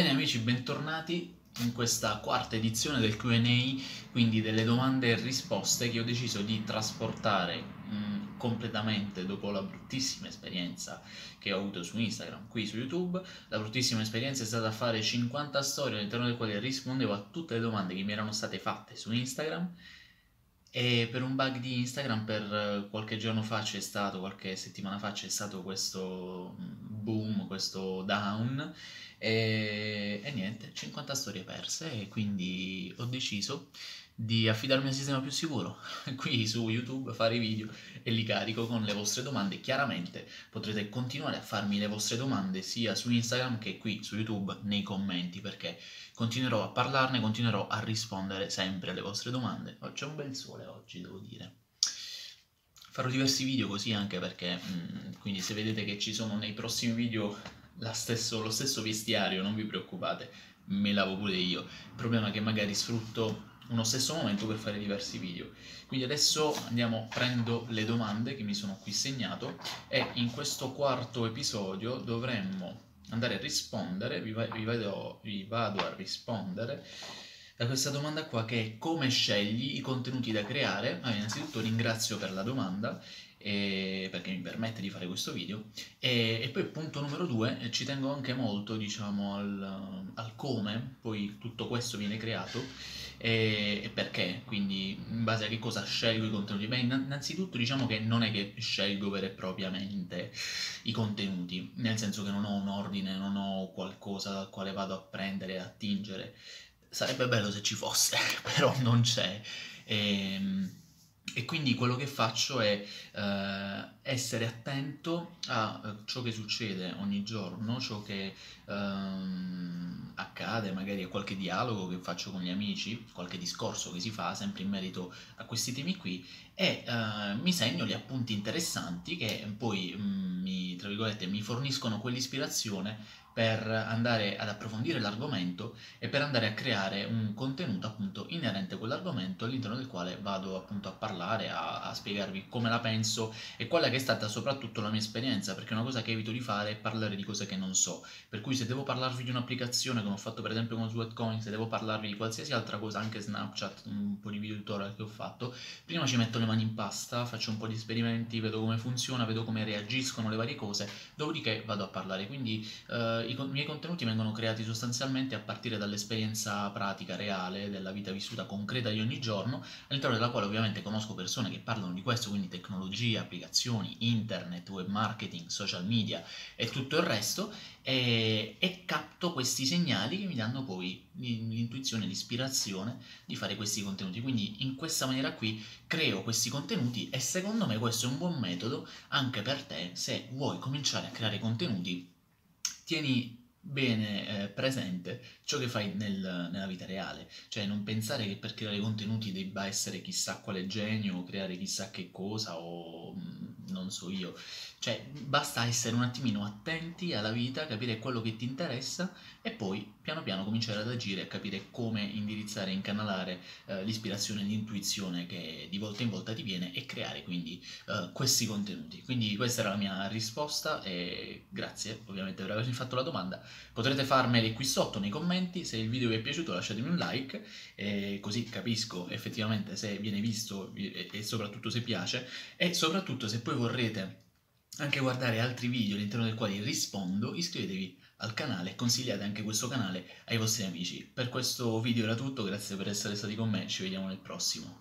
Bene amici, bentornati in questa quarta edizione del Q&A, quindi delle domande e risposte che ho deciso di trasportare mh, mm, completamente dopo la bruttissima esperienza che ho avuto su Instagram, qui su YouTube. La bruttissima esperienza è stata fare 50 storie all'interno delle quali rispondevo a tutte le domande che mi erano state fatte su Instagram e per un bug di Instagram per qualche giorno fa c'è stato, qualche settimana fa c'è stato questo mm, boom, questo down e, e niente, 50 storie perse e quindi ho deciso di affidarmi al sistema più sicuro, qui su YouTube fare i video e li carico con le vostre domande. Chiaramente potrete continuare a farmi le vostre domande sia su Instagram che qui su YouTube nei commenti perché continuerò a parlarne, continuerò a rispondere sempre alle vostre domande. Oh, c'è un bel sole oggi, devo dire. Farò diversi video così anche perché, mh, mm, quindi se vedete che ci sono nei prossimi video stesso, lo stesso vestiario, non vi preoccupate, me lavo pure io. Il problema è che magari sfrutto uno stesso momento per fare diversi video. Quindi adesso andiamo, prendo le domande che mi sono qui segnato e in questo quarto episodio dovremmo andare a rispondere, vi, va, vi, vado, vi vado a rispondere da questa domanda qua che è come scegli i contenuti da creare. Allora, innanzitutto ringrazio per la domanda e, perché mi permette di fare questo video e, e, poi punto numero due ci tengo anche molto diciamo al come poi tutto questo viene creato e, e, perché? Quindi in base a che cosa scelgo i contenuti? Beh innanzitutto diciamo che non è che scelgo vero e propriamente i contenuti nel senso che non ho un ordine non ho qualcosa dal quale vado a prendere e attingere. Sarebbe bello se ci fosse però non c'è. E, ehm, e quindi quello che faccio è eh, essere attento a eh, ciò che succede ogni giorno, ciò che ehm, accade, magari a qualche dialogo che faccio con gli amici, qualche discorso che si fa sempre in merito a questi temi qui e eh, mi segno gli appunti interessanti che poi mh, mm, mi, tra virgolette, mi forniscono quell'ispirazione per andare ad approfondire l'argomento e per andare a creare un contenuto appunto inerente a quell'argomento all'interno del quale vado appunto a parlare, a, a, spiegarvi come la penso e quella che è stata soprattutto la mia esperienza, perché una cosa che evito di fare è parlare di cose che non so, per cui se devo parlarvi di un'applicazione come ho fatto per esempio con Sweatcoin, se devo parlarvi di qualsiasi altra cosa, anche Snapchat, un po' di video tutorial che ho fatto, prima ci metto le mani in pasta, faccio un po' di esperimenti, vedo come funziona, vedo come reagiscono le varie cose, dopodiché vado a parlare, quindi eh, i, i miei contenuti vengono creati sostanzialmente a partire dall'esperienza pratica, reale, della vita vissuta concreta di ogni giorno, all'interno della quale ovviamente conosco persone che parlano di questo, quindi tecnologie, applicazioni, internet, web marketing, social media e tutto il resto, e, e capto questi segnali che mi danno poi l'intuizione, l'ispirazione di fare questi contenuti. Quindi in questa maniera qui creo questi contenuti e secondo me questo è un buon metodo anche per te se vuoi cominciare a creare contenuti tieni bene eh, presente ciò che fai nel, nella vita reale, cioè non pensare che per creare contenuti debba essere chissà quale genio creare chissà che cosa o mm, non so io, cioè basta essere un attimino attenti alla vita, capire quello che ti interessa e poi piano piano cominciare ad agire e capire come indirizzare e incanalare eh, l'ispirazione e l'intuizione che di volta in volta ti viene e creare quindi eh, questi contenuti. Quindi questa era la mia risposta e grazie ovviamente per avermi fatto la domanda. Potrete farmeli qui sotto nei commenti, se il video vi è piaciuto lasciatemi un like e così capisco effettivamente se viene visto e soprattutto se piace e soprattutto se poi vorrete anche guardare altri video all'interno del quale rispondo, iscrivetevi al canale e consigliate anche questo canale ai vostri amici. Per questo video era tutto, grazie per essere stati con me, ci vediamo nel prossimo.